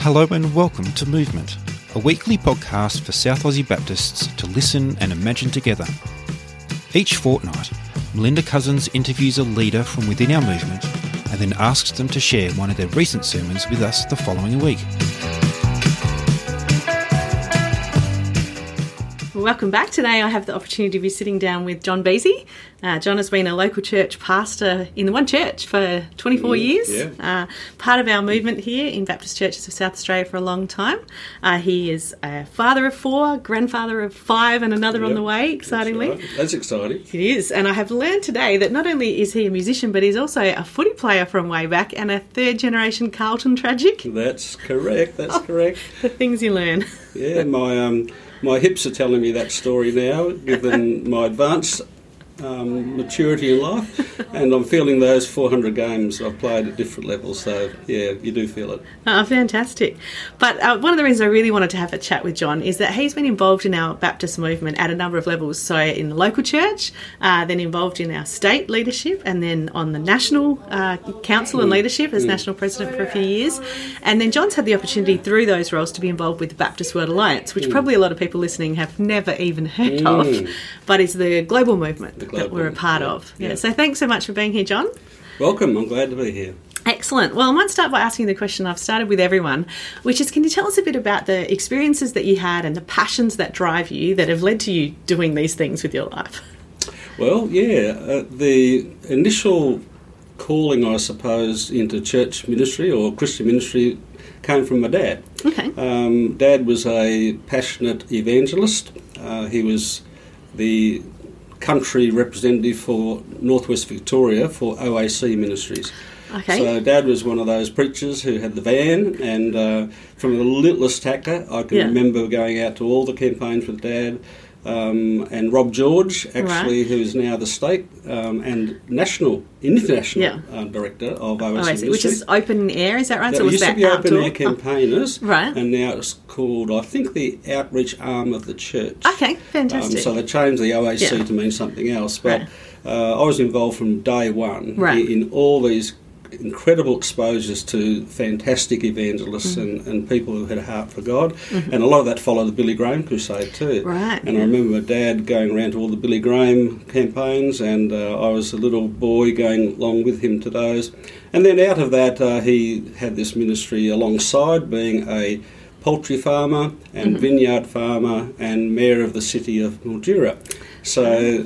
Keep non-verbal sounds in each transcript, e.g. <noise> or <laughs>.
Hello and welcome to Movement, a weekly podcast for South Aussie Baptists to listen and imagine together. Each fortnight, Melinda Cousins interviews a leader from within our movement and then asks them to share one of their recent sermons with us the following week. Welcome back. Today I have the opportunity to be sitting down with John Beasy. Uh, John has been a local church pastor in the one church for 24 Mm, years, yeah. uh, part of our movement here in Baptist Churches of South Australia for a long time. Uh, he is a father of four, grandfather of five, and another on the way, That's excitingly. right. That's exciting. It is, and I have learned today that not only is he a musician, but he's also a footy player from way back and a third generation Carlton tragic. That's correct. That's <laughs> correct. The things you learn. Yeah, my um, my hips are telling me that story now, given my advanced um, maturity in life, and I'm feeling those 400 games I've played at different levels. So yeah, you do feel it. Oh, fantastic. But uh, one of the reasons I really wanted to have a chat with John is that he's been involved in our Baptist movement at a number of levels. So, in the local church, uh, then involved in our state leadership, and then on the national uh, council and leadership as national president for a few years. And then John's had the opportunity through those roles to be involved with the Baptist World Alliance, which probably a lot of people listening have never even heard of, but is the global movement that we're a part yeah, of. Yeah. yeah. So, thanks so much for being here, John. Welcome. I'm glad to be here. Excellent. Well, I might start by asking the question I've started with everyone, which is can you tell us a bit about the experiences that you had and the passions that drive you that have led to you doing these things with your life? Well, yeah, uh, the initial calling, I suppose, into church ministry or Christian ministry came from my dad. Okay. Um, Dad was a passionate evangelist. Uh, he was the country representative for Northwest Victoria for OAC Ministries. Okay. So Dad was one of those preachers who had the van, and uh, from a littlest tacker, I can Yeah. remember going out to all the campaigns with Dad. Um, and Rob George, actually, who is now the state um, and national, international Yeah. uh, director of OAC, Oh, I see. Ministries. Which is open air, is that right? That so it was used to be open air campaigners, Right. And now it's called, I think, the outreach arm of the church. Oh, okay, Um, fantastic. so they changed the OAC Yeah. to mean something else. But Right. uh, I was involved from day one Right. in, in all these incredible exposures to fantastic evangelists Mm-hmm. and, and people who had a heart for God. And a lot of that followed the Billy Graham crusade too. Right, And yeah. I remember my dad going around to all the Billy Graham campaigns, and uh, I was a little boy going along with him to those. And then out of that, uh, he had this ministry alongside being a poultry farmer and Mm-hmm. vineyard farmer and mayor of the city of Mildura. So,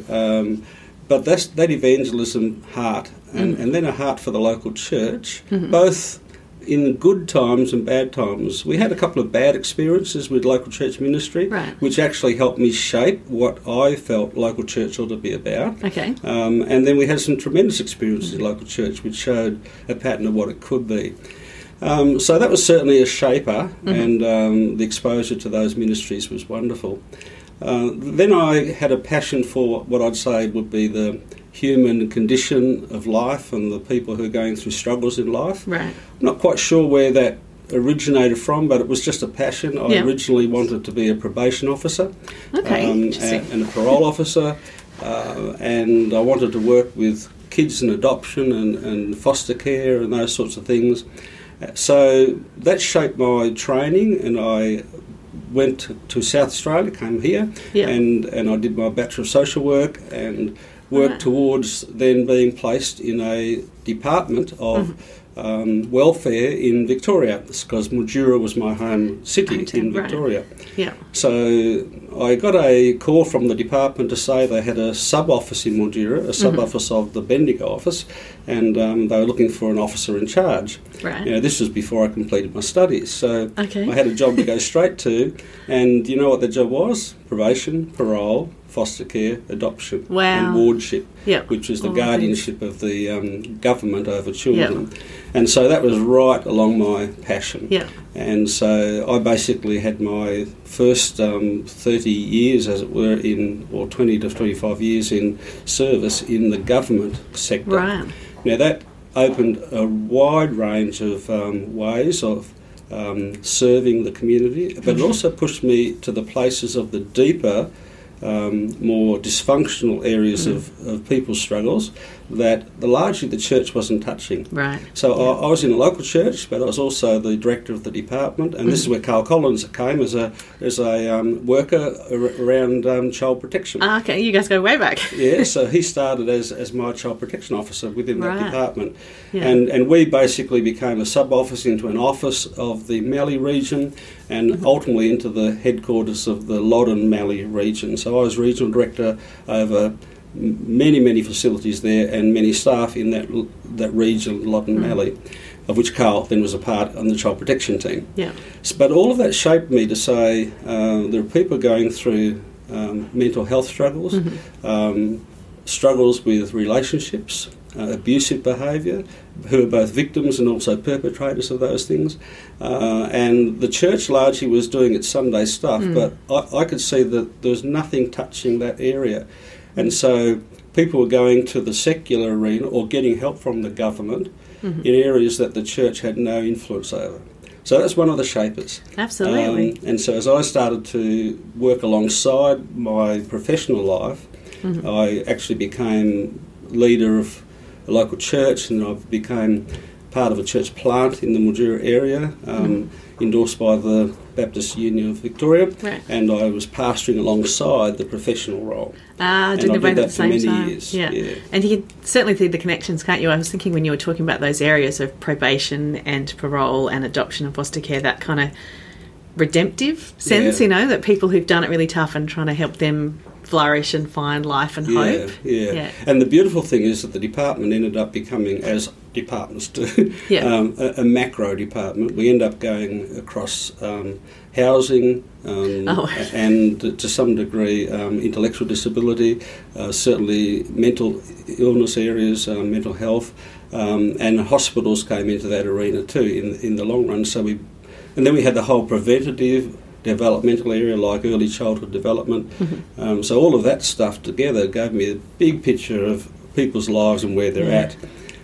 um, but that's that evangelism heart, and, Mm-hmm. and then a heart for the local church, both in good times and bad times. We had a couple of bad experiences with local church ministry, Right. which actually helped me shape what I felt local church ought to be about. Okay. Um, and then we had some tremendous experiences in local church, which showed a pattern of what it could be. Um, so that was certainly a shaper, and um, the exposure to those ministries was wonderful. Uh, then I had a passion for what I'd say would be the human condition of life and the people who are going through struggles in life. Right. I'm not quite sure where that originated from, but it was just a passion. I Yeah. originally wanted to be a probation officer Okay, um, and, and a parole officer, uh, and I wanted to work with kids in adoption and, and foster care and those sorts of things. Uh, So that shaped my training, and I went to South Australia, came here, Yeah. and, and I did my Bachelor of Social Work and worked Right. towards then being placed in a department of Mm-hmm. um, welfare in Victoria, because Mildura was my home city Hometown, in right. Victoria. Yeah. So I got a call from the department to say they had a sub office in Mildura, a sub office of the Bendigo office, and um, they were looking for an officer in charge. Right. You know, this was before I completed my studies, so Okay. I had a job to go <laughs> straight to. And you know what the job was? Probation, parole, foster care, adoption, Wow. and wardship, Yeah. which was the All things. guardianship of the um, government over children. And so that was right along my passion. Yeah. And so I basically had my first um, 30 years, as it were, in, or 20 to 25 years in service in the government sector. Right. Now that opened a wide range of um, ways of um, serving the community, but it also pushed me to the places of the deeper um, more dysfunctional areas of, of people's struggles that the, largely the church wasn't touching. Right. So I, I was in a local church, but I was also the director of the department, and this is where Carl Collins came as a as a um, worker ar- around um, child protection. Ah, okay, you guys go way back. <laughs> yeah, so he started as, as my child protection officer within that department. Yeah. And, and we basically became a sub office into an office of the Mallee region and Mm-hmm. ultimately into the headquarters of the Loddon Mallee region. So I was regional director over many, many facilities there and many staff in that, that region, Loddon Mm. Mallee, of which Carl then was a part on the child protection team. Yeah. But all of that shaped me to say uh, there are people going through um, mental health struggles, um, struggles with relationships, uh, abusive behaviour, who are both victims and also perpetrators of those things. Uh, and the church largely was doing its Sunday stuff, but I, I could see that there was nothing touching that area. And so people were going to the secular arena or getting help from the government in areas that the church had no influence over. So that's one of the shapers. Absolutely. Um, and so as I started to work alongside my professional life, Mm-hmm. I actually became leader of a local church and I became part of a church plant in the Mildura area, um, endorsed by the Baptist Union of Victoria. Right. and I was pastoring alongside the professional role. Ah, doing both did at that the for same many time. years, Yeah. yeah. and you can certainly see the connections, can't you? I was thinking when you were talking about those areas of probation and parole and adoption and foster care, that kind of redemptive sense, Yeah. you know, that people who've done it really tough and trying to help them flourish and find life and Yeah, hope. yeah, Yeah. And the beautiful thing is that the department ended up becoming, as departments do, Yeah. <laughs> um, a, a macro department. We end up going across um, housing um, Oh. and to some degree um, intellectual disability, uh, certainly mental illness areas, uh, mental health, um, and hospitals came into that arena too in in the long run. So we, and then we had the whole preventative developmental area like early childhood development. Um, so all of that stuff together gave me a big picture of people's lives and where they're Yeah. at.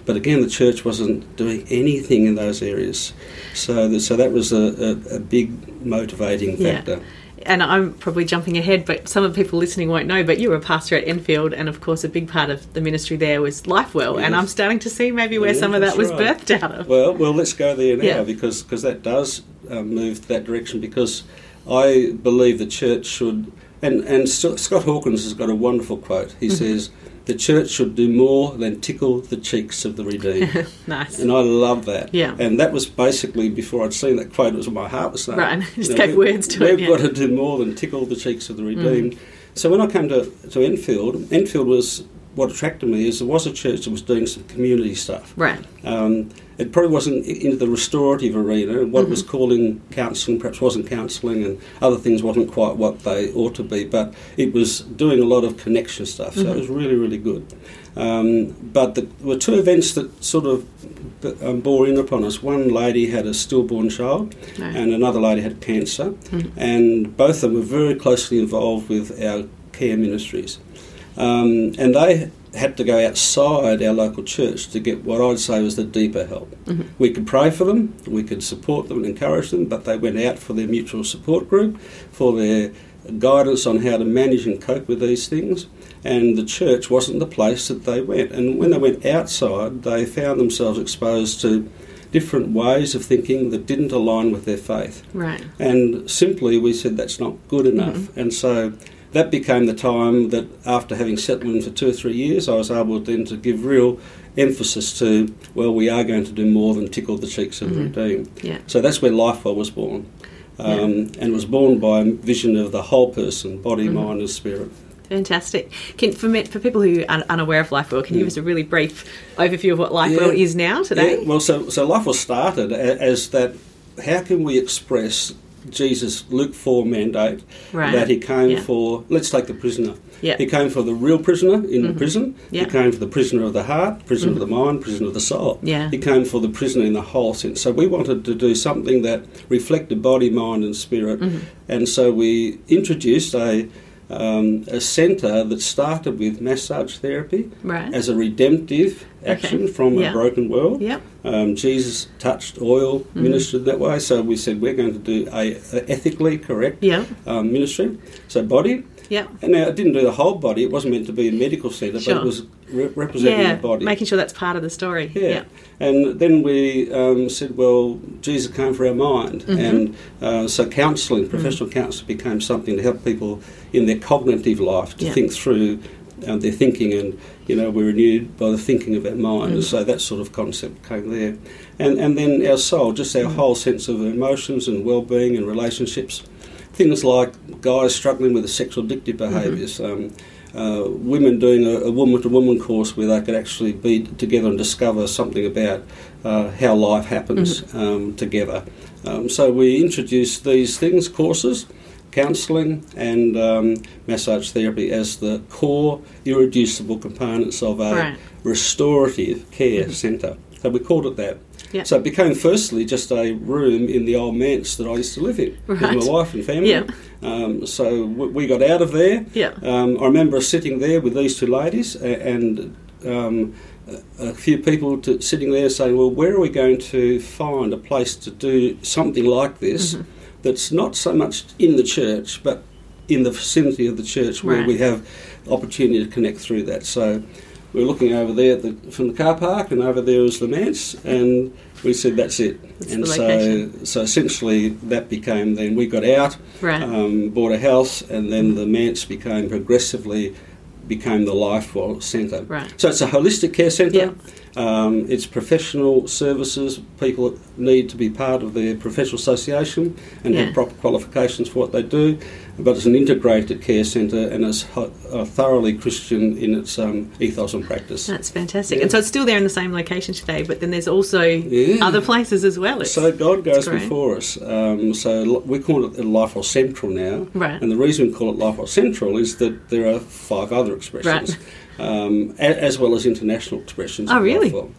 But again, the church wasn't doing anything in those areas. So, th- so that was a, a, a big motivating Yeah. factor. And I'm probably jumping ahead, but some of the people listening won't know. But you were a pastor at Enfield, and of course, a big part of the ministry there was LifeWell. And I'm starting to see maybe where Yeah, some of that was right. birthed out of. Well, well, let's go there now Yeah. because cause that does um, move that direction. Because I believe the church should, and and Scott Hawkins has got a wonderful quote. He Mm-hmm. says, "The church should do more than tickle the cheeks of the redeemed." <laughs> nice. And I love that. Yeah. And that was basically before I'd seen that quote. It was what my heart was saying. Right, <laughs> just You gave we- words to it, We've yeah. Mm. got to do more than tickle the cheeks of the redeemed. So when I came to to Enfield, Enfield was what attracted me is there was a church that was doing some community stuff. Right. Um, it probably wasn't into the restorative arena. and What it was Mm-hmm. calling counselling perhaps wasn't counselling, and other things wasn't quite what they ought to be. But it was doing a lot of connection stuff, so Mm-hmm. it was really, really good. Um, but the, there were two events that sort of um, bore in upon us. One lady had a stillborn child, Right. and another lady had cancer, Mhm. and both of them were very closely involved with our care ministries. Um, and they had to go outside our local church to get what I'd say was the deeper help. Mhm. We could pray for them, we could support them and encourage them, but they went out for their mutual support group, for their guidance on how to manage and cope with these things. And the church wasn't the place that they went. And when they went outside, they found themselves exposed to different ways of thinking that didn't align with their faith. Right. And simply we said that's not good enough. And so that became the time that after having settled in for two or three years, I was able then to give real emphasis to, well, we are going to do more than tickle the cheeks of the mm-hmm. redeemed. Yeah. So that's where Lifewell was born. Um, And was born by a vision of the whole person, body, mm-hmm. mind, and spirit. Fantastic. Can, for, me, for people who are unaware of LifeWell, can you give mm. us a really brief overview of what LifeWell Yeah. is now today? Yeah, well, so so life was started as that. How can we express Jesus' Luke four mandate Right. that he came Yeah. for? Let's take the prisoner. Yeah. He came for the real prisoner in the prison. Yeah. He came for the prisoner of the heart, prisoner of the mind, prisoner of the soul. Yeah. He came for the prisoner in the whole sense. So we wanted to do something that reflected body, mind, and spirit. Mm-hmm. And so we introduced a um, a centre that started with massage therapy Right. as a redemptive action Okay. from Yeah. a broken world. Yep. Um, Jesus touched oil, Mm-hmm. ministered that way. So we said we're going to do a, a ethically correct Yep. um, ministry. So body. Yep. And now it didn't do the whole body. It wasn't meant to be a medical centre, Sure. but it was re- representing yeah, the body. making sure that's part of the story. Yeah. And then we um, said, well, Jesus came for our mind. Mm-hmm. And uh, so counselling, professional counselling became something to help people in their cognitive life to Yeah. think through um, their thinking. And, you know, we're renewed by the thinking of our mind. Mm. So that sort of concept came there. And, and then our soul, just Mm. our whole sense of emotions and well-being and relationships. Things like guys struggling with the sexual addictive Mm-hmm. behaviours. Um, uh, women doing a, a woman-to-woman course where they could actually be together and discover something about uh, how life happens Mm-hmm. um, together. Um, so we introduced these things, courses, counselling and um, massage therapy as the core, irreducible components of a Right. restorative care centre. So we called it that. So it became firstly just a room in the old manse that I used to live in Right. with my wife and family. Yeah. Um, so w- we got out of there. Yeah. Um, I remember sitting there with these two ladies and um, a a few people to, sitting there saying, "Well, where are we going to find a place to do something like this Mm-hmm. That's not so much in the church, but in the vicinity of the church where Right. we have opportunity to connect through that?" So we were looking over there at the, from the car park, and over there was the manse, and we said, "That's it." That's and the so, so essentially, that became then we got out Right. um, bought a house, and then the manse became progressively became the Lifewell Centre. Right. So it's a holistic care centre. Yeah. Um, it's professional services. People need to be part of their professional association and Yeah. have proper qualifications for what they do. But it's an integrated care centre and it's uh, thoroughly Christian in its um, ethos and practice. That's fantastic. Yeah. And so it's still there in the same location today, but then there's also Yeah. other places as well. It's, So God goes before us. Um, so we call it Lifewell Central now. Right. And the reason we call it Lifewell Central is that there are five other expressions, <laughs> um, a- as well as international expressions. Oh, really? Lifewell.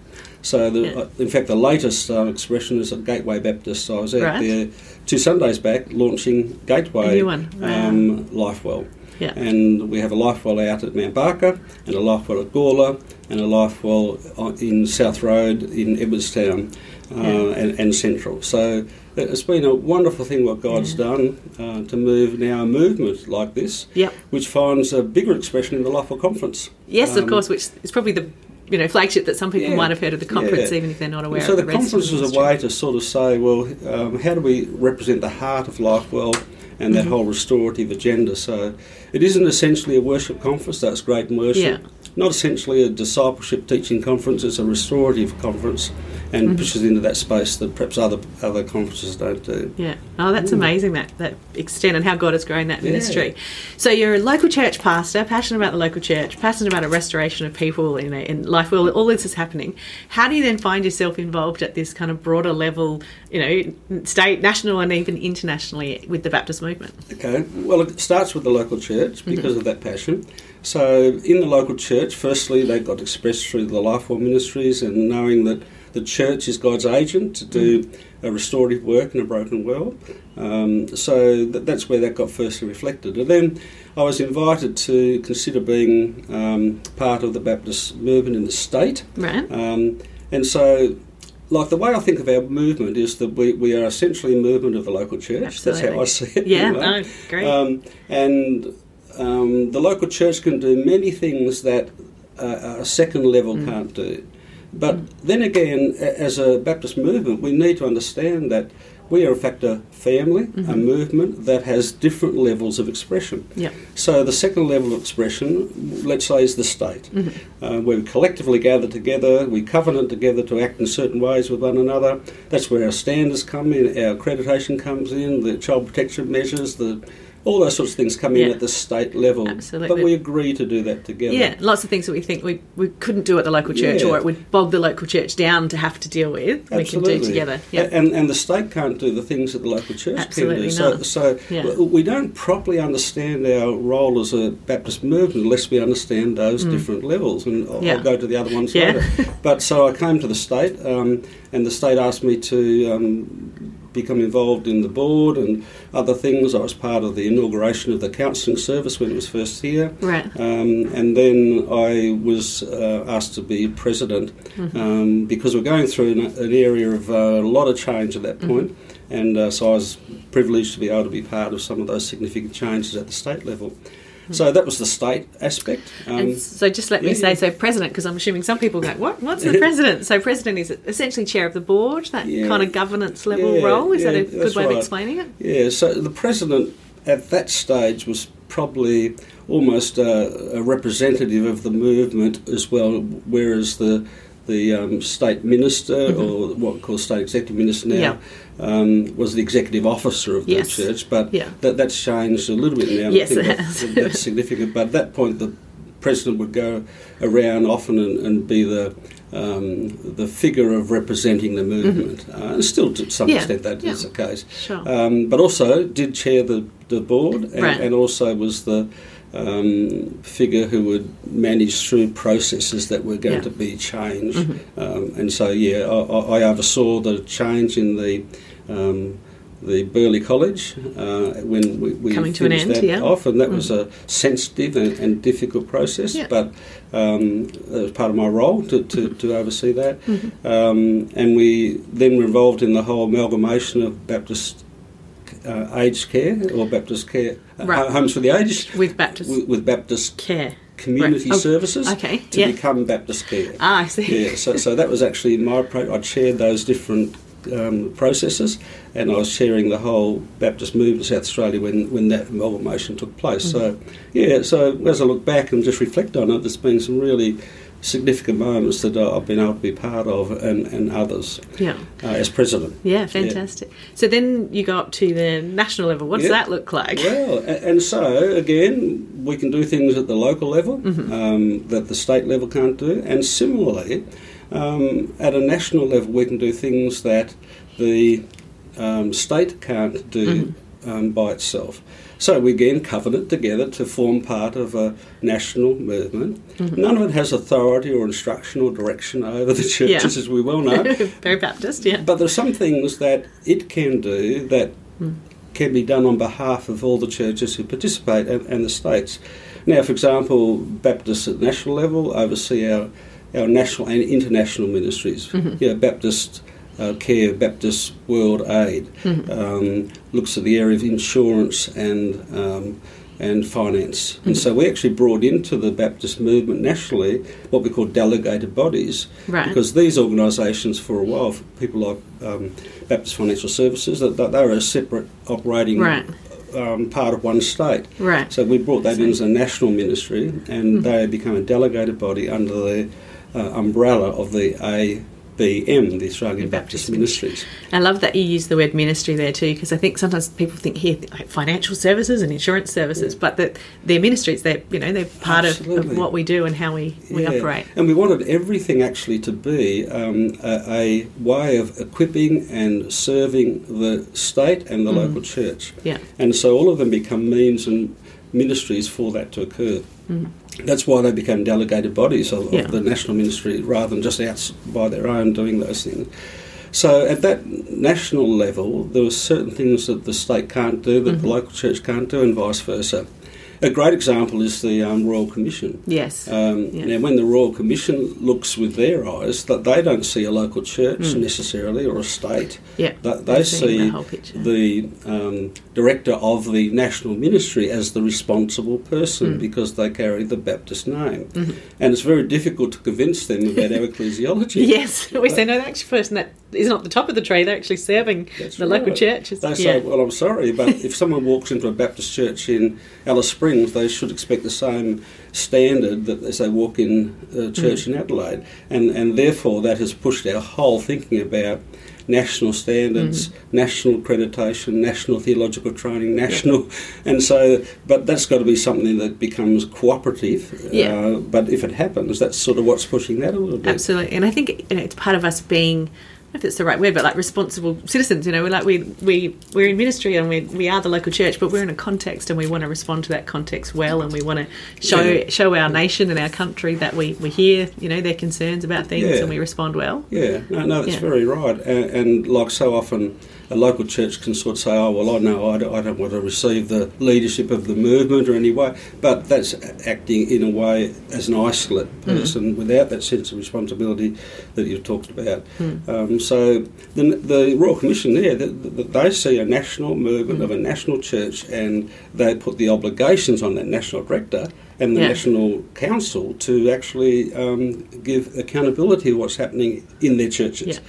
So, the, Yeah. uh, in fact, the latest uh, expression is at Gateway Baptist. I was out Right. there two Sundays back launching Gateway A. Wow. um, Lifewell. Yeah. And we have a Lifewell out at Mount Barker, and a Lifewell at Gawler, and a Lifewell on- in South Road in Edwardstown uh, Yeah. and, and Central. So it's been a wonderful thing what God's Yeah. done uh, to move now a movement like this, Yep. which finds a bigger expression in the Lifewell Conference. Yes, of Um, course, which is probably the you know flagship that some people Yeah. might have heard of the conference, Yeah. even if they're not aware so of the the conference of was a way to sort of say, well, um, how do we represent the heart of Lifewell and that Mhm. whole restorative agenda? So it isn't essentially a worship conference. That's great in worship. Not essentially a discipleship teaching conference. It's a restorative conference and Mhm. pushes into that space that perhaps other other conferences don't do. Yeah. Oh, that's Mm. amazing that that extent and how God has grown that ministry. Yeah. So you're a local church pastor, passionate about the local church, passionate about a restoration of people you know, in life. Well, all this is happening. How do you then find yourself involved at this kind of broader level, you know, state, national, and even internationally with the Baptist movement? Okay, well, it starts with the local church because of that passion. So, in the local church, firstly, they got expressed through the Life Lifewell Ministries and knowing that the church is God's agent to do a restorative work in a broken world. Um, so, that, that's where that got firstly reflected. And then I was invited to consider being um, part of the Baptist movement in the state. Right. Um, and so, like the way I think of our movement is that we, we are essentially a movement of the local church. That's how Absolutely. I see it. Yeah. anyway. Oh, great. Um, and um, the local church can do many things that uh, a second level Mm. can't do. But then again, as a Baptist movement, we need to understand that we are, in fact, a family, a Mhm. movement that has different levels of expression. Yep. So the second level of expression, let's say, is the state, Mhm. uh, where we collectively gather together, we covenant together to act in certain ways with one another. That's where our standards come in, our accreditation comes in, the child protection measures, the all those sorts of things come in at the state level. Absolutely. But we agree to do that together. Yeah, lots of things that we think we, we couldn't do at the local church, Yeah. or it would bog the local church down to have to deal with. We can do together. Yeah. And, and the state can't do the things that the local church Absolutely can do. So, not. so Yeah. we don't properly understand our role as a Baptist movement unless we understand those different levels. And I'll, Mm. Yeah. I'll go to the other ones Yeah. later. But so I came to the state, um, and the state asked me to um, become involved in the board and other things. I was part of the inauguration of the counselling service when it was first here. Right. Um, and then I was uh, asked to be president Mm-hmm. um, because we're going through an, an area of uh, a lot of change at Mm-hmm. that point. And uh, so I was privileged to be able to be part of some of those significant changes at the state level. So that was the state aspect. Um, And so just let me yeah, say, so president, because I'm assuming some people go, what? What's the <laughs> president? So president is essentially chair of the board, that Yeah. kind of governance level Yeah, role. Is that a good way of explaining it? Yeah, so the president at that stage was probably almost a, a representative of the movement as well, whereas the the um, state minister or what we call state executive minister now Yeah. um, was the executive officer of the Yes. church, but Yeah. that, that's changed a little bit now. Yes, I think it that- has. that's significant. But at that point, the president would go around often and, and be the um, the figure of representing the movement, uh, and still to some Mm-hmm. Yeah, extent that is yeah. the case. Sure. Um, but also did chair the, the board and, Right. and also was the um, figure who would manage through processes that were going Yeah. to be changed. Mm-hmm. Um, and so, yeah, I, I I oversaw the change in the um, the Burleigh College uh, when we, we Coming to an finished end, that yeah. Mm-hmm. off, and that was a sensitive and, and difficult process. Yeah. But um, that was part of my role to, to, Mm-hmm. to oversee that. Um, and we then were involved in the whole amalgamation of Baptist uh, aged care or Baptist care uh, Right. homes for the aged With Baptist with, with Baptist care. community Right. Oh, services okay, to yeah. become Baptist care. Ah, I see. Yeah, so, so that was actually my approach. I chaired those different um, processes, and I was chairing the whole Baptist movement in South Australia when, when that motion took place. So, Mm-hmm. yeah, so as I look back and just reflect on it, there's been some really significant moments that I've been able to be part of, and, and others Yeah. uh, as president. Yeah, fantastic. So then you go up to the national level. What does Yeah. that look like? Well, and so again, we can do things at the local level Mm-hmm. um, that the state level can't do, and similarly, um, at a national level, we can do things that the um, state can't do Mm-hmm. um, by itself. So we again covenant together to form part of a national movement. Mm-hmm. None of it has authority or instruction or direction over the churches, Yeah. as we well know. <laughs> Very Baptist, yeah. But there's some things that it can do that Hmm. can be done on behalf of all the churches who participate and, and the states. Now, for example, Baptists at national level oversee our, our national and international ministries. Mm-hmm. You know, Baptist uh, Care, Baptist World Aid Mm-hmm. um, looks at the area of insurance and um, and finance. And so we actually brought into the Baptist movement nationally what we call delegated bodies Right. because these organisations for a while, for people like um, Baptist Financial Services, that that they were a separate operating Right. um, part of one state. Right. So we brought that in as a national ministry, and they become a delegated body under the uh, umbrella of the ABM, the Australian Baptist Baptist, Ministries. I love that you use the word ministry there too, because I think sometimes people think here like financial services and insurance services, but that they're ministries. They're you know they're part of, of what we do and how we, we Yeah. operate. And we wanted everything actually to be um, a, a way of equipping and serving the state and the local church. Yeah. And so all of them become means and ministries for that to occur. That's why they became delegated bodies of, Mm-hmm. Yeah. of the national ministry rather than just out by their own doing those things. So at that national level, there were certain things that the state can't do that the local church can't do, and vice versa. A great example is the um, Royal Commission. Yes. Um, Yeah. Now, when the Royal Commission looks with their eyes, that they don't see a local church necessarily or a state. yeah. They, see the the um, director of the national ministry as the responsible person Mm. because they carry the Baptist name, Mm-hmm. and it's very difficult to convince them about our <laughs> ecclesiology. Yes, <laughs> we say no. The actual person that isn't the top of the tree, they're actually serving That's the local churches. They yeah. say, "Well, I'm sorry, but <laughs> if someone walks into a Baptist church in Alice Springs, they should expect the same standard that as they walk in a church in Adelaide, and and therefore that has pushed our whole thinking about." National standards, mm-hmm. national accreditation, national theological training, national, <laughs> and so, but that's got to be something that becomes cooperative. Uh, yeah. Uh, but if it happens, that's sort of what's pushing that a little bit. Absolutely, and I think you know, it's part of us being. I don't know if it's the right word, but like responsible citizens, you know, we're like we we we're in ministry and we we are the local church, but we're in a context and we want to respond to that context well, and we want to show Yeah. show our nation and our country that we we hear, you know, their concerns about things Yeah. and we respond well. Yeah, no, no, that's Yeah. very right. And, and like so often, a local church can sort of say, "Oh, well, I know I don't, I don't want to receive the leadership of the movement or any way," but that's acting in a way as an isolate person without that sense of responsibility that you've talked about. Um, Um, so the, the Royal Commission there, the, the, they see a national movement of a national church, and they put the obligations on that national director and the Yeah. national council to actually um, give accountability of what's happening in their churches. Yeah.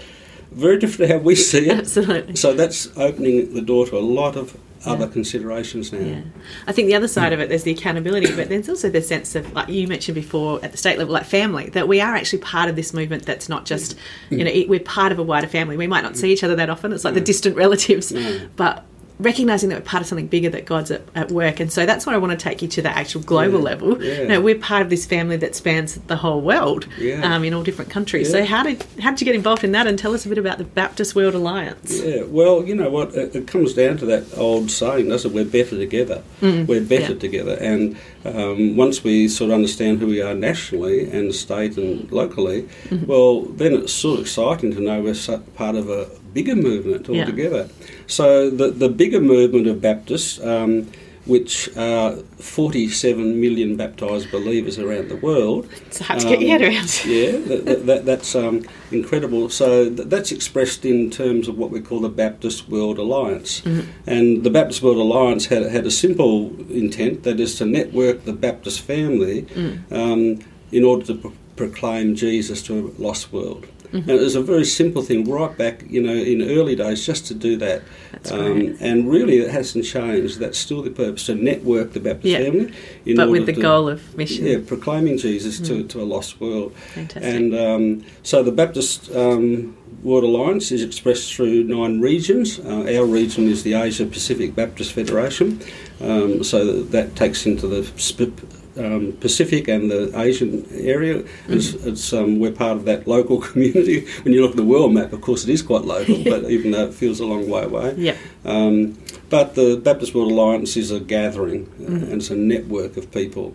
Very different to how we see it. <laughs> Absolutely. So that's opening the door to a lot of other Yeah. considerations now. Yeah. I think the other side of it, there's the accountability, but there's also the sense of, like you mentioned before, at the state level, like family, that we are actually part of this movement that's not just, you mm. know, we're part of a wider family. We might not mm. see each other that often. It's like the mm. distant relatives, but recognizing that we're part of something bigger that God's at, at work. And so that's why I want to take you to the actual global Yeah. level. Yeah. You know, we're part of this family that spans the whole world Yeah. um, in all different countries. So how did, how did you get involved in that? And tell us a bit about the Baptist World Alliance. Yeah, well, you know what? It, it comes down to that old saying, doesn't it? We're better together. We're better together. And um, once we sort of understand who we are nationally and state and locally, well, then it's sort of exciting to know we're part of a bigger movement Yeah. altogether. So the, the bigger movement of Baptists, um, which are 47 million baptised believers around the world, It's hard to get your head um, around. yeah, that, that, that, that's um, incredible. So th- that's expressed in terms of what we call the Baptist World Alliance. And the Baptist World Alliance had, had a simple intent, that is to network the Baptist family um, in order to pro- proclaim Jesus to a lost world. And it was a very simple thing right back, you know, in early days, just to do that. Um. And really, it hasn't changed. That's still the purpose to network the Baptist Yeah. family. In But with the to- goal of mission. yeah, proclaiming Jesus to, to a lost world. Fantastic. And um, so the Baptist um, World Alliance is expressed through nine regions. Uh, our region is the Asia Pacific Baptist Federation, um, so that, that takes into the sp- um, Pacific and the Asian area. It's, it's, um, we're part of that local <laughs> community. When you look at the world map, of course, it is quite local, <laughs> but even though it feels a long way away. Yeah. Um, but the Baptist World Alliance is a gathering uh, and it's a network of people.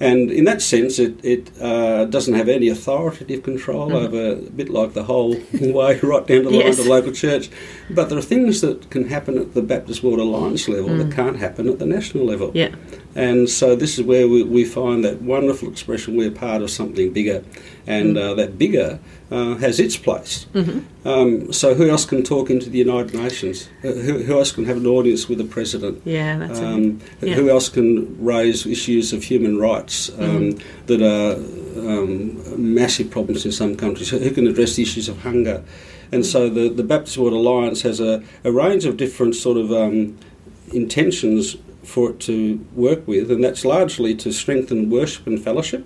And in that sense, it, it uh, doesn't have any authoritative control over, a bit like the whole <laughs> way right down to the line of the local church. But there are things that can happen at the Baptist World Alliance level that can't happen at the national level. Yeah. And so this is where we, we find that wonderful expression we're part of something bigger, and uh, that bigger uh, has its place. Um, so who else can talk into the United Nations? Uh, Who, who else can have an audience with the president? Yeah, that's a- Um, yeah. Who else can raise issues of human rights um, that are um, massive problems in some countries? Who can address the issues of hunger? And so the, the Baptist World Alliance has a, a range of different sort of um, intentions for it to work with, and that's largely to strengthen worship and fellowship.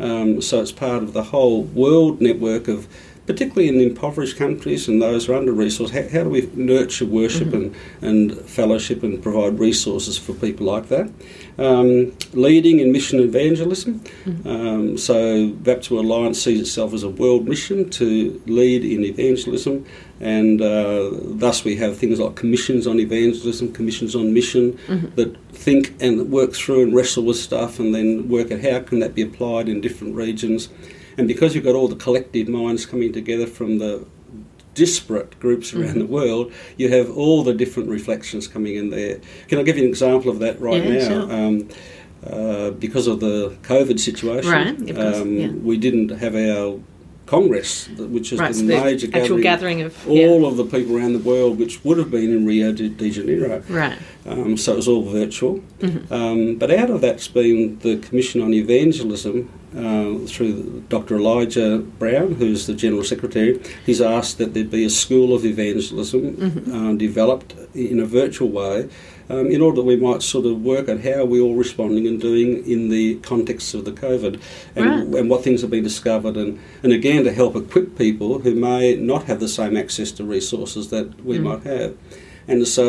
Um, so it's part of the whole world network of, particularly in impoverished countries and those who are under resourced, how, how do we nurture worship and, and fellowship and provide resources for people like that? Um, leading in mission evangelism. Um, so Baptist Alliance sees itself as a world mission to lead in evangelism, and uh, thus we have things like commissions on evangelism, commissions on mission that think and work through and wrestle with stuff, and then work at how can that be applied in different regions. And because you've got all the collective minds coming together from the disparate groups around Mm-hmm. the world, you have all the different reflections coming in there. Can I give you an example of that right Yeah, now? sure. Um, uh, because of the COVID situation, Right, um, yeah. we didn't have our Congress, which is Right, the the major gathering, gathering of all of the people around the world, which would have been in Rio de, de Janeiro. right. Um, so it was all virtual. Mm-hmm. Um, but out of that's been the Commission on Evangelism uh, through Dr. Elijah Brown, who's the General Secretary. He's asked that there be a school of evangelism Mm-hmm. uh, developed in a virtual way. Um, in order that we might sort of work at how we're all responding and doing in the context of the COVID and, Right. and what things have been discovered, and, and again to help equip people who may not have the same access to resources that Mm. we might have. And so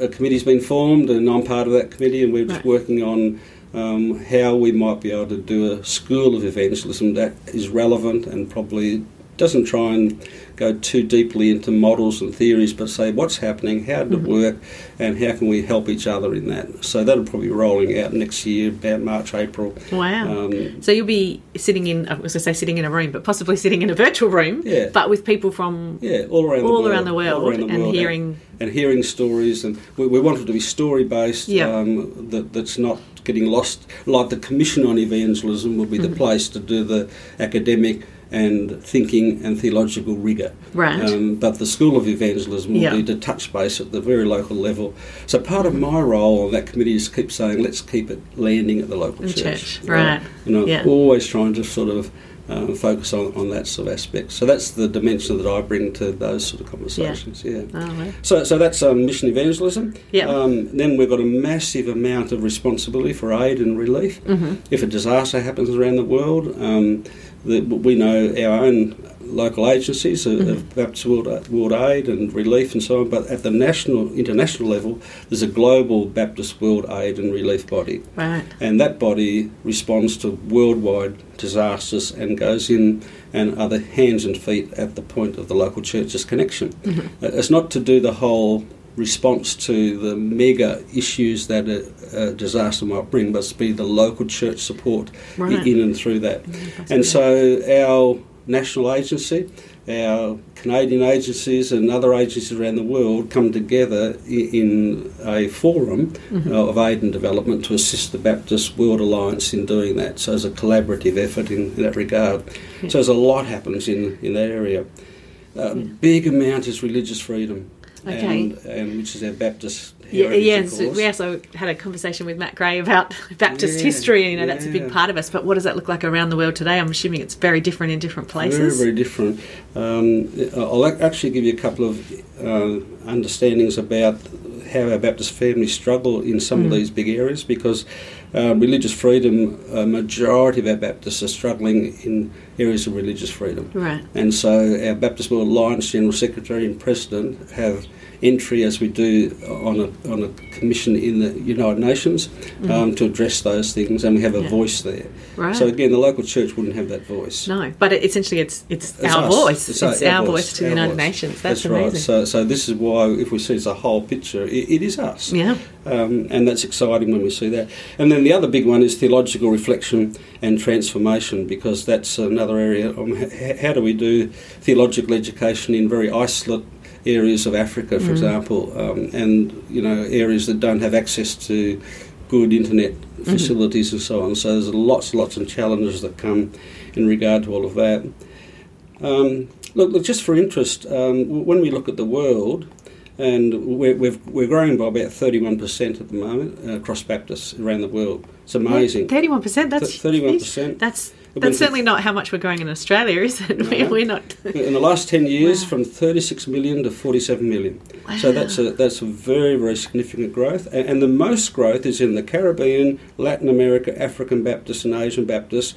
a committee's been formed, and I'm part of that committee, and we're just Right. working on um, how we might be able to do a school of evangelism that is relevant and probably doesn't try and go too deeply into models and theories, but say what's happening, how did it work, and how can we help each other in that. So that'll probably be rolling out next year, about March, April. Wow. Um, so you'll be sitting in, I was going to say sitting in a room, but possibly <laughs> sitting in a virtual room, Yeah. but with people from Yeah, all around the all world. around the world around the and world. hearing. and hearing stories, and we, we want it to be story based. Yeah. Um, that that's not getting lost. Like the Commission on Evangelism will be Mm-hmm. the place to do the academic and thinking and theological rigour. Right. Um, but the School of Evangelism will Yeah. be to touch base at the very local level. So part of my role on that committee is keep saying, let's keep it landing at the local church. church, right. You know, Yeah. always trying to sort of um, focus on, on that sort of aspect. So that's the dimension that I bring to those sort of conversations. Yeah. Oh, well. So, so that's um, mission evangelism. Yeah. Um, then we've got a massive amount of responsibility for aid and relief. Mm-hmm. If a disaster happens around the world, um, the, we know our own local agencies of, Mm-hmm. of Baptist World, World Aid and Relief and so on. But at the national, international level, there's a global Baptist World Aid and Relief body, Right. and that body responds to worldwide disasters and goes in and are the hands and feet at the point of the local church's connection. Mm-hmm. Uh, It's not to do the whole response to the mega issues that a, a disaster might bring, must be the local church support Right. in and through that. And so our national agency, our Canadian agencies, and other agencies around the world come together in a forum uh, of aid and development to assist the Baptist World Alliance in doing that. So it's a collaborative effort in, in that regard. So there's a lot happens in, in that area. Uh, Big amount is religious freedom. Okay. And, and which is our Baptist Yeah, heritage, yeah. course. we also had a conversation with Matt Gray about <laughs> Baptist Yeah, history. You know, that's a big part of us. But what does that look like around the world today? I'm assuming it's very different in different places. Very, very different. Um, I'll actually give you a couple of uh, understandings about how our Baptist family struggle in some Mm. of these big areas because uh, religious freedom, a majority of our Baptists are struggling in areas of religious freedom. Right. And so our Baptist World Alliance General Secretary and President have entry as we do on a, on a commission in the United Nations um, to address those things and we have a Mm-hmm. Yeah. voice there. Right. So again, the local church wouldn't have that voice. No, but it, essentially, it's it's, It's our us. voice. It's, our, voice, to the United voice. Nations. That's, right. amazing. So, so this is why, if we see it's a whole picture, it, it is us. yeah. Um, and that's exciting when we see that. And then the other big one is theological reflection and transformation, because that's another area. How do we do theological education in very isolate areas of Africa, for example, um, and you know areas that don't have access to good internet facilities and so on. So there's lots, lots of challenges that come in regard to all of that. Um, look, look, just for interest, um, when we look at the world, and we're, we've, we're growing by about 31% at the moment uh, across Baptists around the world. It's amazing. Thirty-one percent. That's Th- 31%. That's that's certainly not how much we're growing in Australia, is it? <laughs> No. we're not. In the last 10 years, Wow. from 36 million to 47 million. So that's a, that's a very, very significant growth. And, and the most growth is in the Caribbean, Latin America, African Baptists, and Asian Baptists.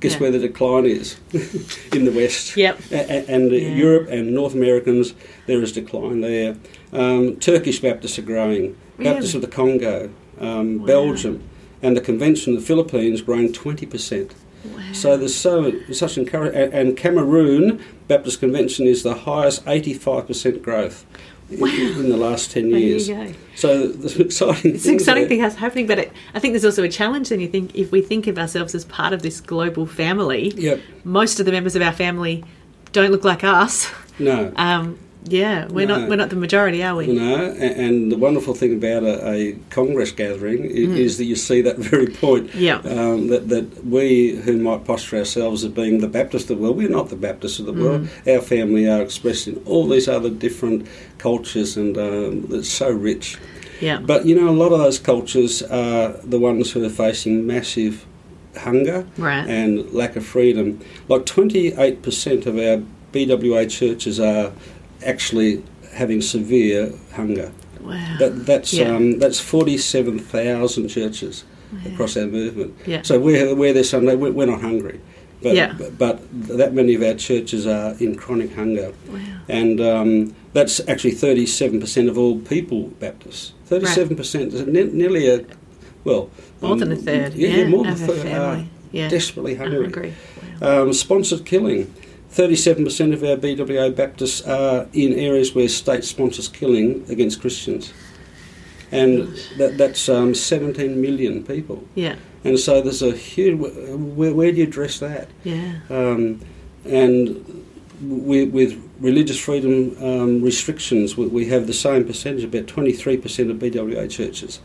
Guess Yeah. where the decline is? <laughs> in the West. Yep. A- and Yeah. Europe and North Americans, there is decline there. Um, Turkish Baptists are growing. Baptists of the Congo, um, Wow. Belgium, and the Convention of the Philippines growing 20%. Wow. So there's so such encouragement. And Cameroon Baptist Convention is the highest 85% growth Wow. in the last 10 There you years. So there's <laughs> exciting It's an exciting thing that's happening, but it, I think there's also a challenge. And you think if we think of ourselves as part of this global family, Yep. most of the members of our family don't look like us. No. Um, yeah, we're No. not we're not the majority, are we? A- and the wonderful thing about a, a Congress gathering i- is that you see that <laughs> very point. Mm. Yeah. Um, that, that we who might posture ourselves as being the Baptist of the world, we're not the Baptist of the world. Mm. Our family are expressed in all these other different cultures, and um, it's so rich. Yeah. But you know, a lot of those cultures are the ones who are facing massive hunger Right. and lack of freedom. Like 28% of our BWA churches are actually having severe hunger. wow. That, that's Yeah. um, that's 47,000 churches across our movement. Yeah. So we're, we're there Sunday, we're, we're not hungry. But, Yeah. but, but that many of our churches are in chronic hunger. wow. And um, that's actually 37% of all people Baptists. 37% is ne- nearly a, well... More um, than a third. Yeah, Yeah, more than a third family. are Yeah. desperately hungry. Hungry. Wow. Um, sponsored killing. 37% of our BWA Baptists are in areas where state sponsors killing against Christians. And that, that's um, 17 million people. Yeah. And so there's a huge. Where, where do you address that? Yeah. Um, and with, with religious freedom um, restrictions, we, we have the same percentage, about 23% of BWA churches.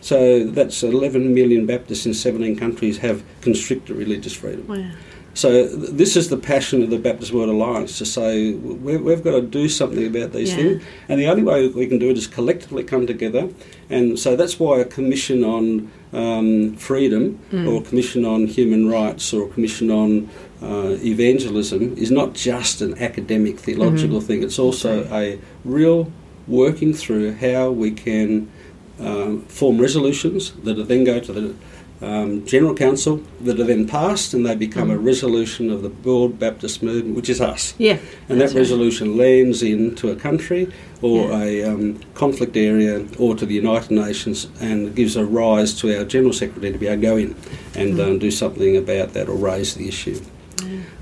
So that's 11 million Baptists in 17 countries have constricted religious freedom. Wow. So this is the passion of the Baptist World Alliance to say we, we've got to do something about these Yeah. things, and the only way we can do it is collectively come together. And so that's why a commission on um, freedom, or a commission on human rights, or a commission on uh, evangelism is not just an academic theological thing. It's also a real working through how we can um, form resolutions that are then go to the um, General Council that are then passed and they become a resolution of the World Baptist Movement, which is us. Yeah. And that right. resolution lands into a country or Yeah. a um, conflict area or to the United Nations and gives a rise to our General Secretary to be able to go in and Mm. um, do something about that or raise the issue.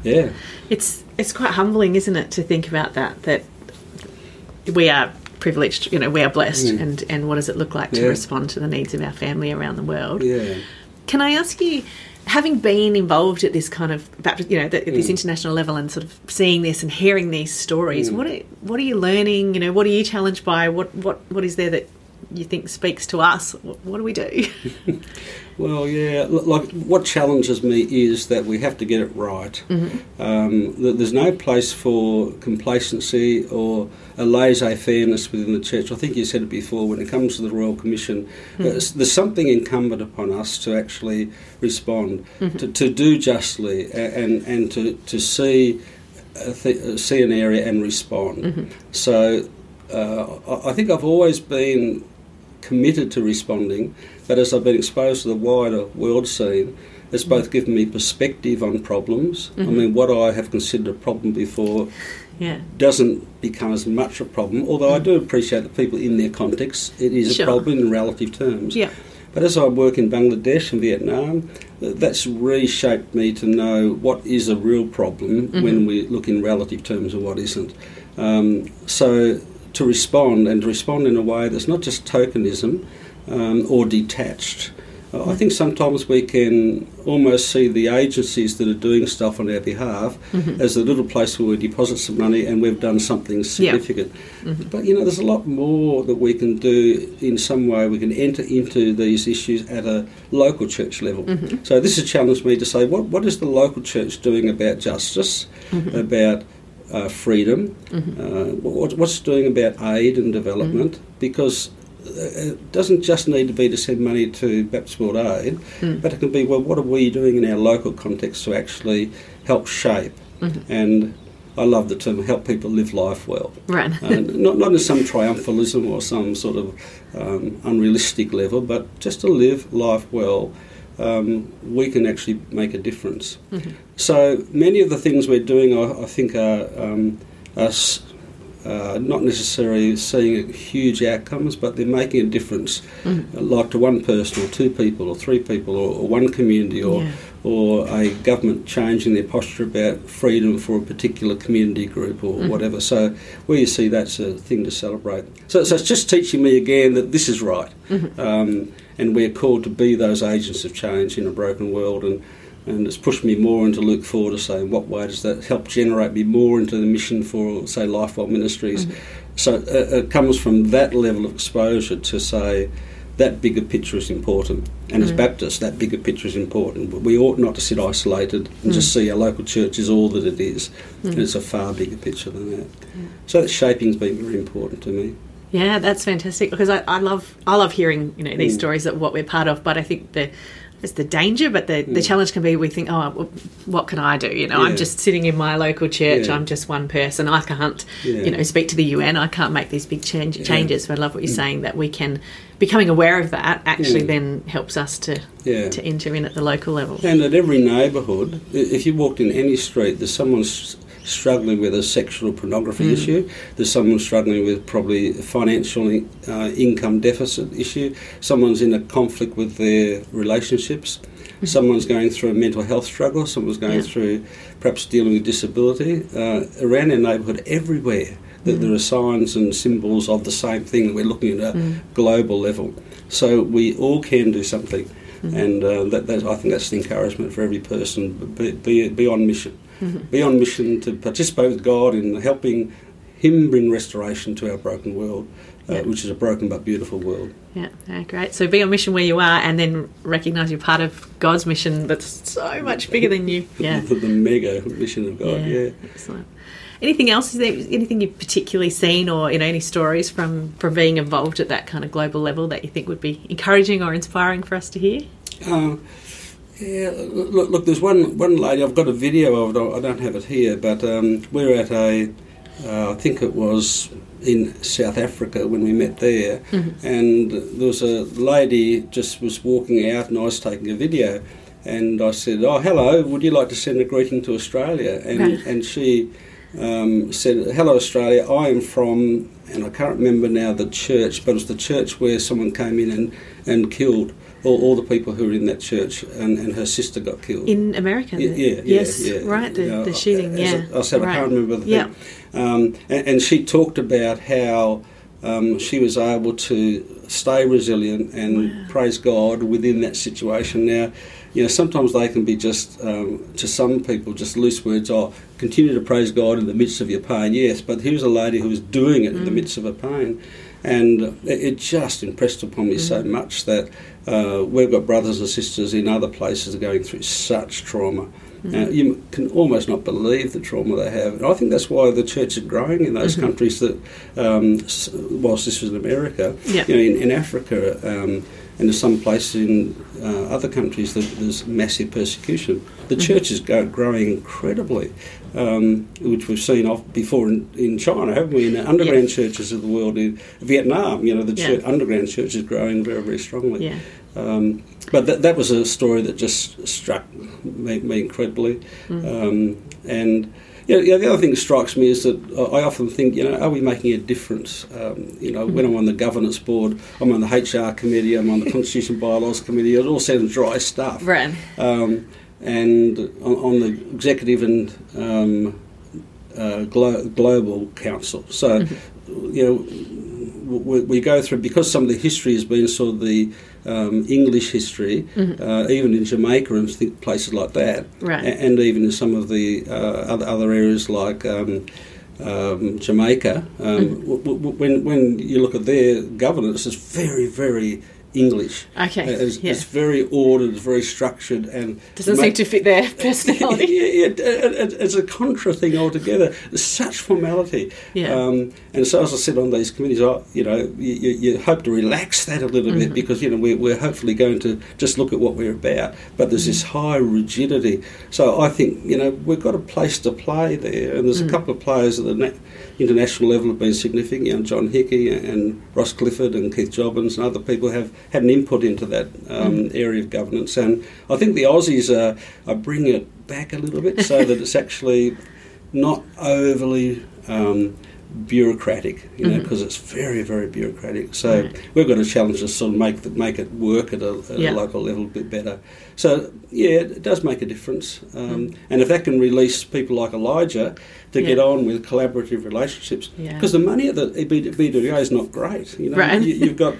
Yeah. It's it's quite humbling, isn't it, to think about that that we are privileged, you know, we are blessed, Mm. and and what does it look like to Yeah. respond to the needs of our family around the world? Yeah. Can I ask you, having been involved at this kind of you know, at this Mm. international level, and sort of seeing this and hearing these stories, Mm. what are, what are you learning? You know, what are you challenged by? What what what is there that you think speaks to us? What, do we do? <laughs> Well, yeah. Like what challenges me is that we have to get it right. Um, there's no place for complacency or a laissez-fairness within the church. I think you said it before. When it comes to the Royal Commission, uh, s- there's something incumbent upon us to actually respond, to, to do justly, and and to to see th- uh, see an area and respond. So. Uh, I think I've always been committed to responding, but as I've been exposed to the wider world scene, it's both mm. given me perspective on problems. I mm-hmm. mean, what I have considered a problem before yeah, doesn't become as much a problem, although I mm. do appreciate that people in their context, it is Sure. a problem in relative terms. yeah, But as I work in Bangladesh and Vietnam, th- that's reshaped me to know what is a real problem mm-hmm. when we look in relative terms and what isn't. Um, so to respond and to respond in a way that's not just tokenism um, or detached. Uh, I think sometimes we can almost see the agencies that are doing stuff on our behalf as a little place where we deposit some money and we've done something significant. But you know, there's a lot more that we can do in some way. We can enter into these issues at a local church level. So this has challenged me to say, what, what is the local church doing about justice, about uh, freedom, uh, what, what's doing about aid and development? Because uh, it doesn't just need to be to send money to Baptist World Aid, but it can be, well, what are we doing in our local context to actually help shape? And I love the term help people live life well. right. Uh, not, not in some triumphalism or some sort of um, unrealistic level, but just to live life well, um, we can actually make a difference. So many of the things we're doing, I, I think, are, um, are s- uh, not necessarily seeing huge outcomes, but they're making a difference, uh, like to one person or two people or three people or, or one community or, Yeah. or a government changing their posture about freedom for a particular community group or whatever. So where you see that's a thing to celebrate. So, so it's just teaching me again that this is right, um, and we're called to be those agents of change in a broken world and. And it's pushed me more into look forward to say, in what way does that help generate me more into the mission for, say, Lifewell Ministries? So uh, it comes from that level of exposure to say, that bigger picture is important. And as Baptists, that bigger picture is important. But we ought not to sit isolated and just see our local church is all that it is. And it's a far bigger picture than that. So that shaping's been very important to me. Yeah, that's fantastic because I, I love I love hearing you know these Mm. stories of what we're part of. But I think the it's the danger, but the, the Mm. challenge can be we think, oh, well, what can I do? You know, I'm just sitting in my local church. Yeah. I'm just one person. I can't, Yeah. you know, speak to the UN. I can't make these big change, Yeah. changes. But I love what you're saying that we can becoming aware of that actually Mm. then helps us to Yeah. to enter in at the local level. And at every neighbourhood, if you walked in any street, there's someone s- struggling with a sexual pornography issue. There's someone struggling with probably a financial uh, income deficit issue. Someone's in a conflict with their relationships. Someone's going through a mental health struggle. Someone's going Yeah. through perhaps dealing with disability. Uh, around our neighbourhood, everywhere, that there are signs and symbols of the same thing. We're looking at a global level. So we all can do something. And uh, that, that, I think that's the encouragement for every person. Be, be, be on mission. Be on mission to participate with God in helping Him bring restoration to our broken world, uh, Yeah. which is a broken but beautiful world. Yeah, yeah, great. So be on mission where you are, and then recognise you're part of God's mission that's so much bigger than you. <laughs> Yeah, The, the mega mission of God. Yeah. excellent. Anything else? Is there anything you've particularly seen, or you know, any stories from from being involved at that kind of global level that you think would be encouraging or inspiring for us to hear? Uh, yeah, look, look, there's one, one lady, I've got a video of it, I don't have it here, but um, we're at a, uh, I think it was in South Africa when we met there, and there was a lady just was walking out and I was taking a video, and I said, oh, hello, would you like to send a greeting to Australia? And, Right. and she um, said, hello, Australia, I am from, and I can't remember now the church, but it was the church where someone came in and, and killed all, all the people who were in that church, and, and her sister got killed. In America, Yeah, yeah, yes, yeah. right, the, the shooting, yeah. I, I said, I right. can't remember the Yeah. thing. Um, and, and she talked about how um, she was able to stay resilient and Wow. praise God within that situation. Now, you know, sometimes they can be just, um, to some people, just loose words. Oh, continue to praise God in the midst of your pain. Yes, but here's a lady who was doing it in Mm. the midst of her pain. And it, it just impressed upon me so Mm. much that uh, we've got brothers and sisters in other places going through such trauma. Mm. Uh, you can almost not believe the trauma they have. And I think that's why the church is growing in those Mhm. countries that, um, whilst this was in America, you know, in, in Africa um, and in some places in uh, other countries that there's massive persecution. The Mhm. church is go, growing incredibly, um, which we've seen off before in, in China, haven't we? In the underground churches of the world, in Vietnam, you know, the Yeah. church, underground church is growing very, very strongly. Yeah. Um, but that, that was a story that just struck me, me incredibly. Mm. Um, and yeah, yeah, the other thing that strikes me is that I often think, you know, are we making a difference? Um, you know, when I'm on the governance board, I'm on the HR committee, I'm on the Constitution Bylaws committee, it all sounds dry stuff. Right. Um, and on, on the executive and um, uh, glo- global council. So, you know, we, we go through because some of the history has been sort of the um, English history, uh, even in Jamaica and places like that, Right. a- and even in some of the uh, other other areas like. Um, um, Jamaica, um, w- w- when when you look at their governance, it's very very English. Okay. It's, yeah. it's very ordered, very structured, and Doesn't ma- seem to fit their <laughs> personality. yeah, yeah, it, it, it's a contra thing altogether. There's such formality. Yeah. Um, and so, as I said on these committees, I, you know, you, you, hope to relax that a little Mm-hmm. bit because you know we're, we're hopefully going to just look at what we're about. But there's this Mm-hmm. high rigidity. So I think you know we've got a place to play there, and there's Mm. a couple of players at the na- international level have been significant. You know, John Hickey and Ross Clifford and Keith Jobberns and other people have had an input into that um, Mm. area of governance. And I think the Aussies are, are bringing it back a little bit so that it's <laughs> actually not overly um, bureaucratic, you know, because it's very, very bureaucratic. So Right. we've got a challenge to sort of make the, make it work at, a, at Yeah. a local level a bit better. So yeah, it does make a difference. Um, Mm. And if that can release people like Elijah to get on with collaborative relationships, Yeah. because the money at the BWA is not great. You know, Right. you, you've got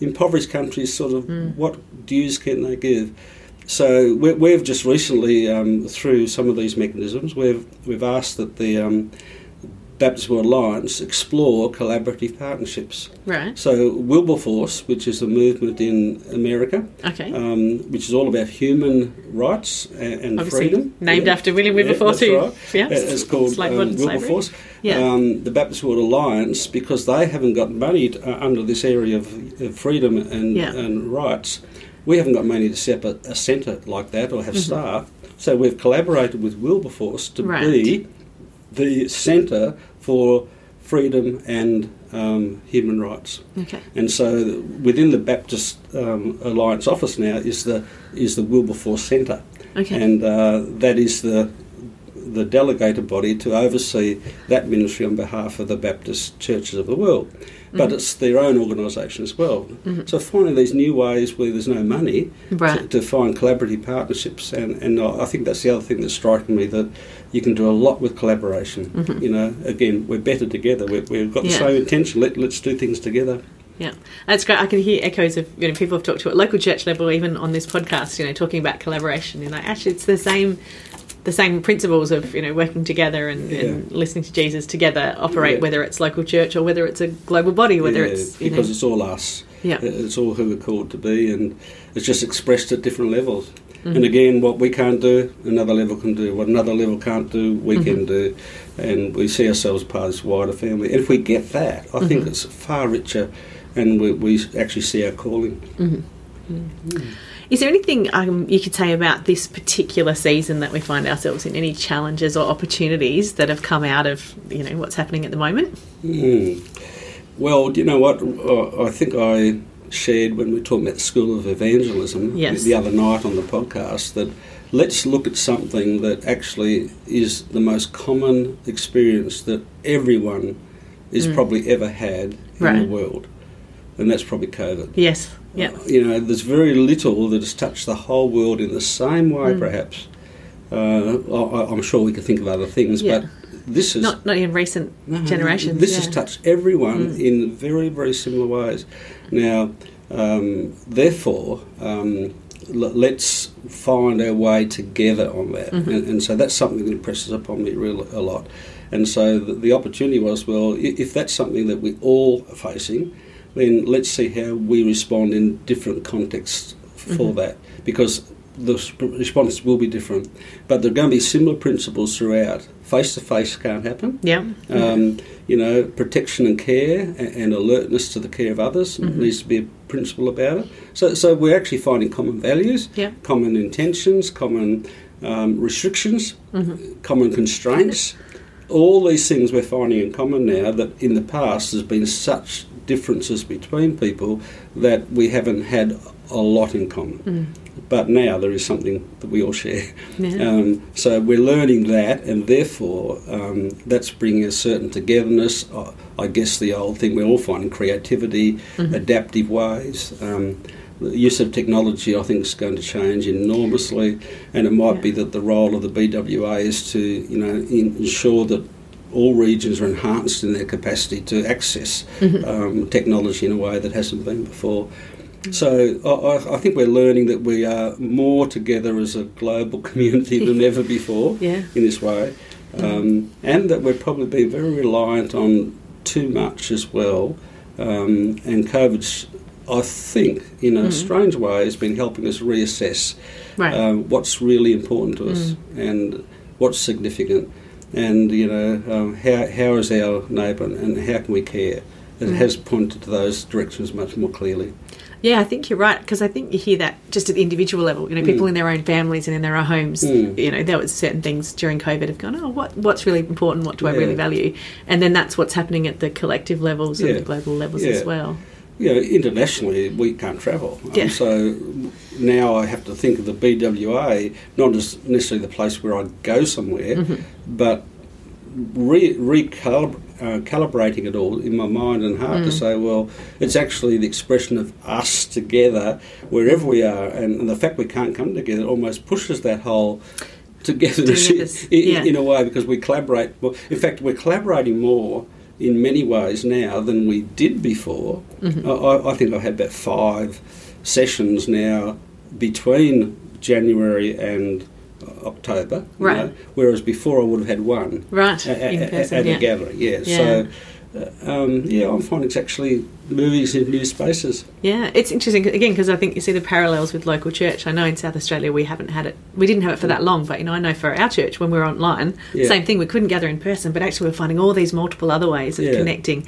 impoverished countries. Sort of, Mm. what dues can they give? So we, we've just recently, um, through some of these mechanisms, we've we've asked that the um, Baptist World Alliance explore collaborative partnerships. Right. So Wilberforce, which is a movement in America, Okay. um, which is all about human rights and, and Obviously freedom. named Yeah. after William Yeah, Wilberforce, that's who right. yeah, It's called slave um. Wilberforce. Yeah. Um, the Baptist World Alliance, because they haven't got money to, uh, under this area of, of freedom and, Yeah. and rights, we haven't got money to set up a, a centre like that or have Mhm. staff. So we've collaborated with Wilberforce to Right. be the centre for freedom and um, human rights. Okay. And so within the Baptist um, Alliance office now is the is the Wilberforce Centre Okay. and uh, that is the the delegated body to oversee that ministry on behalf of the Baptist churches of the world. But Mhm. it's their own organisation as well. Mhm. So finding these new ways where there's no money Right. to, to find collaborative partnerships, and, and I think that's the other thing that's striking me that you can do a lot with collaboration. Mhm. You know, again, we're better together. We're, we've got the Yeah. same intention. Let, let's do things together. Yeah, that's great. I can hear echoes of you know people I've talked to at local church level, even on this podcast. You know, talking about collaboration. You know, actually, it's the same the same principles of you know working together and, Yeah. and listening to Jesus together operate, Yeah. whether it's local church or whether it's a global body, whether Yeah, it's you know, because it's all us. Yeah. It's all who we're called to be, and it's just expressed at different levels. Mm-hmm. And again, what we can't do, another level can do. What another level can't do, we can Mm-hmm. do. And we see ourselves part of this wider family. And if we get that, I think Mm-hmm. it's far richer, and we, we actually see our calling. Is there anything um, you could say about this particular season that we find ourselves in? Any challenges or opportunities that have come out of you know what's happening at the moment? Mm. Well, do you know what? Uh, I think I shared when we were talking about the School of Evangelism Yes. the other night on the podcast that let's look at something that actually is the most common experience that everyone is probably ever had in Mm. Right. the world, and that's probably COVID. Yes. Yeah. You know, there's very little that has touched the whole world in the same way, Mm. perhaps. Uh, I, I'm sure we could think of other things, Yeah. but this is Not not in recent no, generations. This yeah. Mm. has touched everyone in very, very similar ways. Now, um, therefore, um, l- let's find our way together on that. Mm-hmm. And, and so that's something that impresses upon me real, a lot. And so the, the opportunity was well, if that's something that we all are facing, then let's see how we respond in different contexts for Mm-hmm. that. Because the sp- response will be different. But there are going to be similar principles throughout. Face to face can't happen. Yeah. Um, you know, protection and care and alertness to the care of others Mm-hmm. needs to be a principle about it. So, so we're actually finding common values, Yeah. common intentions, common um, restrictions, Mm-hmm. common constraints. All these things we're finding in common now that in the past there's been such differences between people that we haven't had a lot in common. But now there is something that we all share. Mm. Yeah. Um, so we're learning that, and therefore um, that's bringing a certain togetherness. Uh, I guess the old thing we're all finding creativity, Mm-hmm. adaptive ways. Um, the use of technology, I think, is going to change enormously, and it might Yeah. be that the role of the BWA is to, you know, ensure that all regions are enhanced in their capacity to access Mm-hmm. um, technology in a way that hasn't been before. So I, I- think we're learning that we are more together as a global <laughs> community than ever before <laughs> Yeah. in this way, um, and that we're probably being very reliant on too much as well. Um, and COVID's, I think, in a strange way, has been helping us reassess Right. um, what's really important to us and what's significant, and you know um, how how is our neighbour and how can we care. It has pointed to those directions much more clearly. Yeah, I think you're right because I think you hear that just at the individual level. You know, people in their own families and in their own homes. Mm. You know, there was certain things during COVID have gone. Oh, what what's really important? What do I really value? And then that's what's happening at the collective levels Yeah. and the global levels Yeah. as well. you know, internationally we can't travel. Um, Yeah. so now I have to think of the BWA not as necessarily the place where I go somewhere, Mm-hmm. but re- recalib- uh, calibrating it all in my mind and heart Mm. to say, well, it's actually the expression of us together wherever we are, and, and the fact we can't come together almost pushes that whole togetherness in, yeah. in a way because we collaborate. Well, in fact, we're collaborating more in many ways now than we did before. Mm-hmm. I- I think I've had about five sessions now between January and October. you Right. know, whereas before I would have had one Right, a- a- in person, at yeah. a gathering. Yeah. Yeah. So. Uh, um, yeah, I'm finding it's actually movies into new spaces. Yeah, it's interesting again because I think you see the parallels with local church. I know in South Australia we haven't had it, we didn't have it for that long, but you know I know for our church when we were online, Yeah. same thing. We couldn't gather in person, but actually we're finding all these multiple other ways of Yeah. connecting,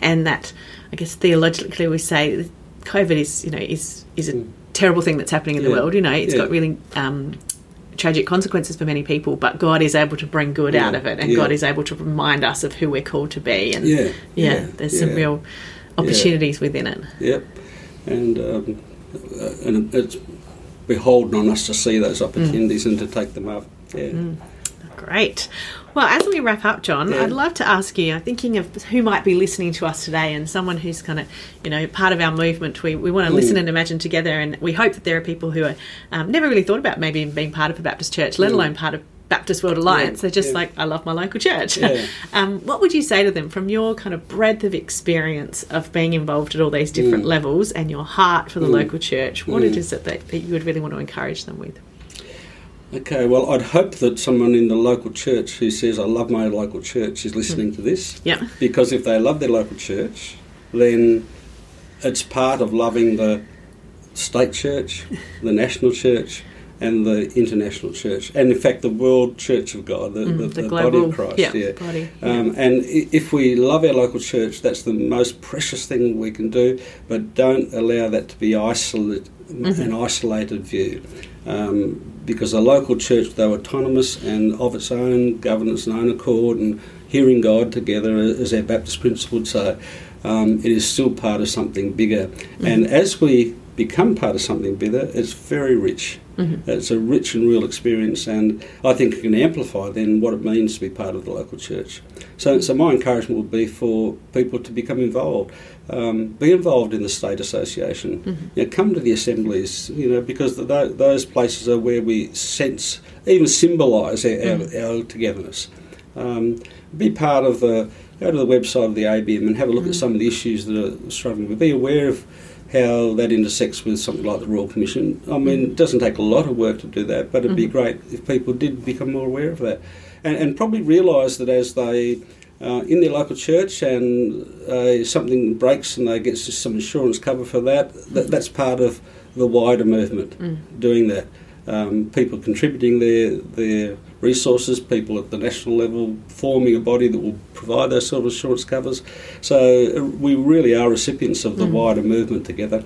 and that I guess theologically we say COVID is you know is is a terrible thing that's happening in the Mm. World. You know it's got really. Um, tragic consequences for many people but god is able to bring good Yeah. out of it and Yeah. god is able to remind us of who we're called to be and Yeah, yeah, there's some real opportunities within it Yep, and um, uh, and it's beholden on us to see those opportunities and to take them up. Yeah. Great. Well, as we wrap up, John, Yeah. I'd love to ask you, I'm thinking of who might be listening to us today and someone who's kind of, you know, part of our movement. We, we want to listen and imagine together, and we hope that there are people who are um, never really thought about maybe being part of a Baptist church, let alone part of Baptist World Alliance. They're just yeah. like, I love my local church. Yeah. <laughs> um, what would you say to them from your kind of breadth of experience of being involved at all these different levels and your heart for the local church? What it is that, that, that you would really want to encourage them with? Okay, well, I'd hope that someone in the local church who says, I love my local church, is listening to this. Yeah. Because if they love their local church, then it's part of loving the state church, the national church, and the international church, and in fact, the world church of God, the, Mm, the, the the global- body of Christ. yeah, yeah. body, Um, and if we love our local church, that's the most precious thing we can do, but don't allow that to be isolate, Mm-hmm. an isolated view. Um, because a local church, though autonomous and of its own governance and own accord and hearing God together, as our Baptist principle would say, um, it is still part of something bigger. Mm-hmm. And as we become part of something bigger, it's very rich. Mm-hmm. It's a rich and real experience, and I think it can amplify then what it means to be part of the local church. So, so my encouragement would be for people to become involved. Um, be involved in the state association. Mm-hmm. You know, come to the assemblies. You know, because th those places are where we sense, even symbolise our, Mm. our, our togetherness. Um, be part of the. Go to the website of the ABM and have a look at some of the issues that are struggling. But be aware of how that intersects with something like the Royal Commission. I mean, it doesn't take a lot of work to do that, but it'd be great if people did become more aware of that. And, and probably realise that as they, uh, in their local church, and uh, something breaks and they get some insurance cover for that, that that's part of the wider movement doing that. Um, people contributing their their resources, people at the national level forming a body that will provide those sort of insurance covers. So uh, we really are recipients of the wider movement together.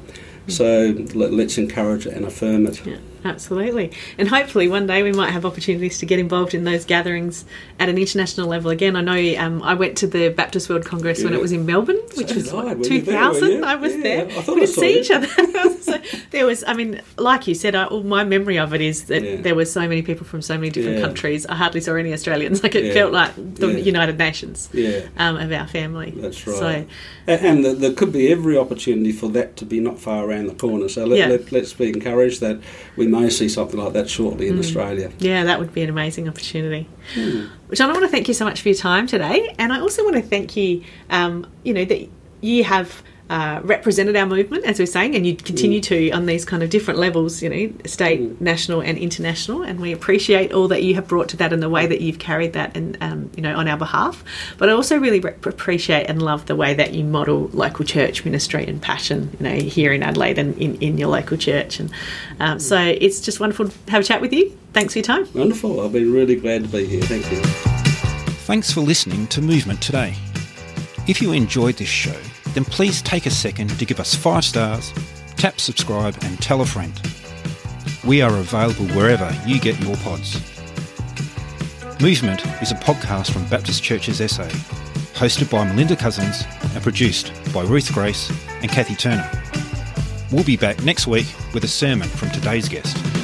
So let, let's encourage and affirm it. Yeah, absolutely. And hopefully one day we might have opportunities to get involved in those gatherings at an international level again. I know um, I went to the Baptist World Congress when it was in Melbourne, which So was did I. what, Were you there, were 2000. I was Yeah, there. I we didn't see each other. <laughs> so there was, I mean, like you said, I, all my memory of it is that Yeah. there were so many people from so many different Yeah. countries. I hardly saw any Australians. <laughs> Like it Yeah. felt like the Yeah. United Nations Yeah. um, of our family. That's right. So, and th there could be every opportunity for that to be not far around the corner. So let, Yeah. let, let's be encouraged that we may see something like that shortly Mm. in Australia. Yeah, that would be an amazing opportunity. Hmm. John, I want to thank you so much for your time today, and I also want to thank you. Um, you know that you have. Uh, represented our movement, as we're saying, and you continue to on these kind of different levels, you know, state, national, and international. And we appreciate all that you have brought to that and the way that you've carried that, and um, you know, on our behalf. But I also really re- appreciate and love the way that you model local church ministry and passion, you know, here in Adelaide and in, in your local church. And um, so it's just wonderful to have a chat with you. Thanks for your time. Wonderful. I've been really glad to be here. Thank you. Thanks for listening to Movement today. If you enjoyed this show, then please take a second to give us five stars, tap subscribe, and tell a friend. We are available wherever you get your pods. Movement is a podcast from Baptist Churches SA, hosted by Melinda Cousins and produced by Ruth Grace and Kathy Turner. We'll be back next week with a sermon from today's guest.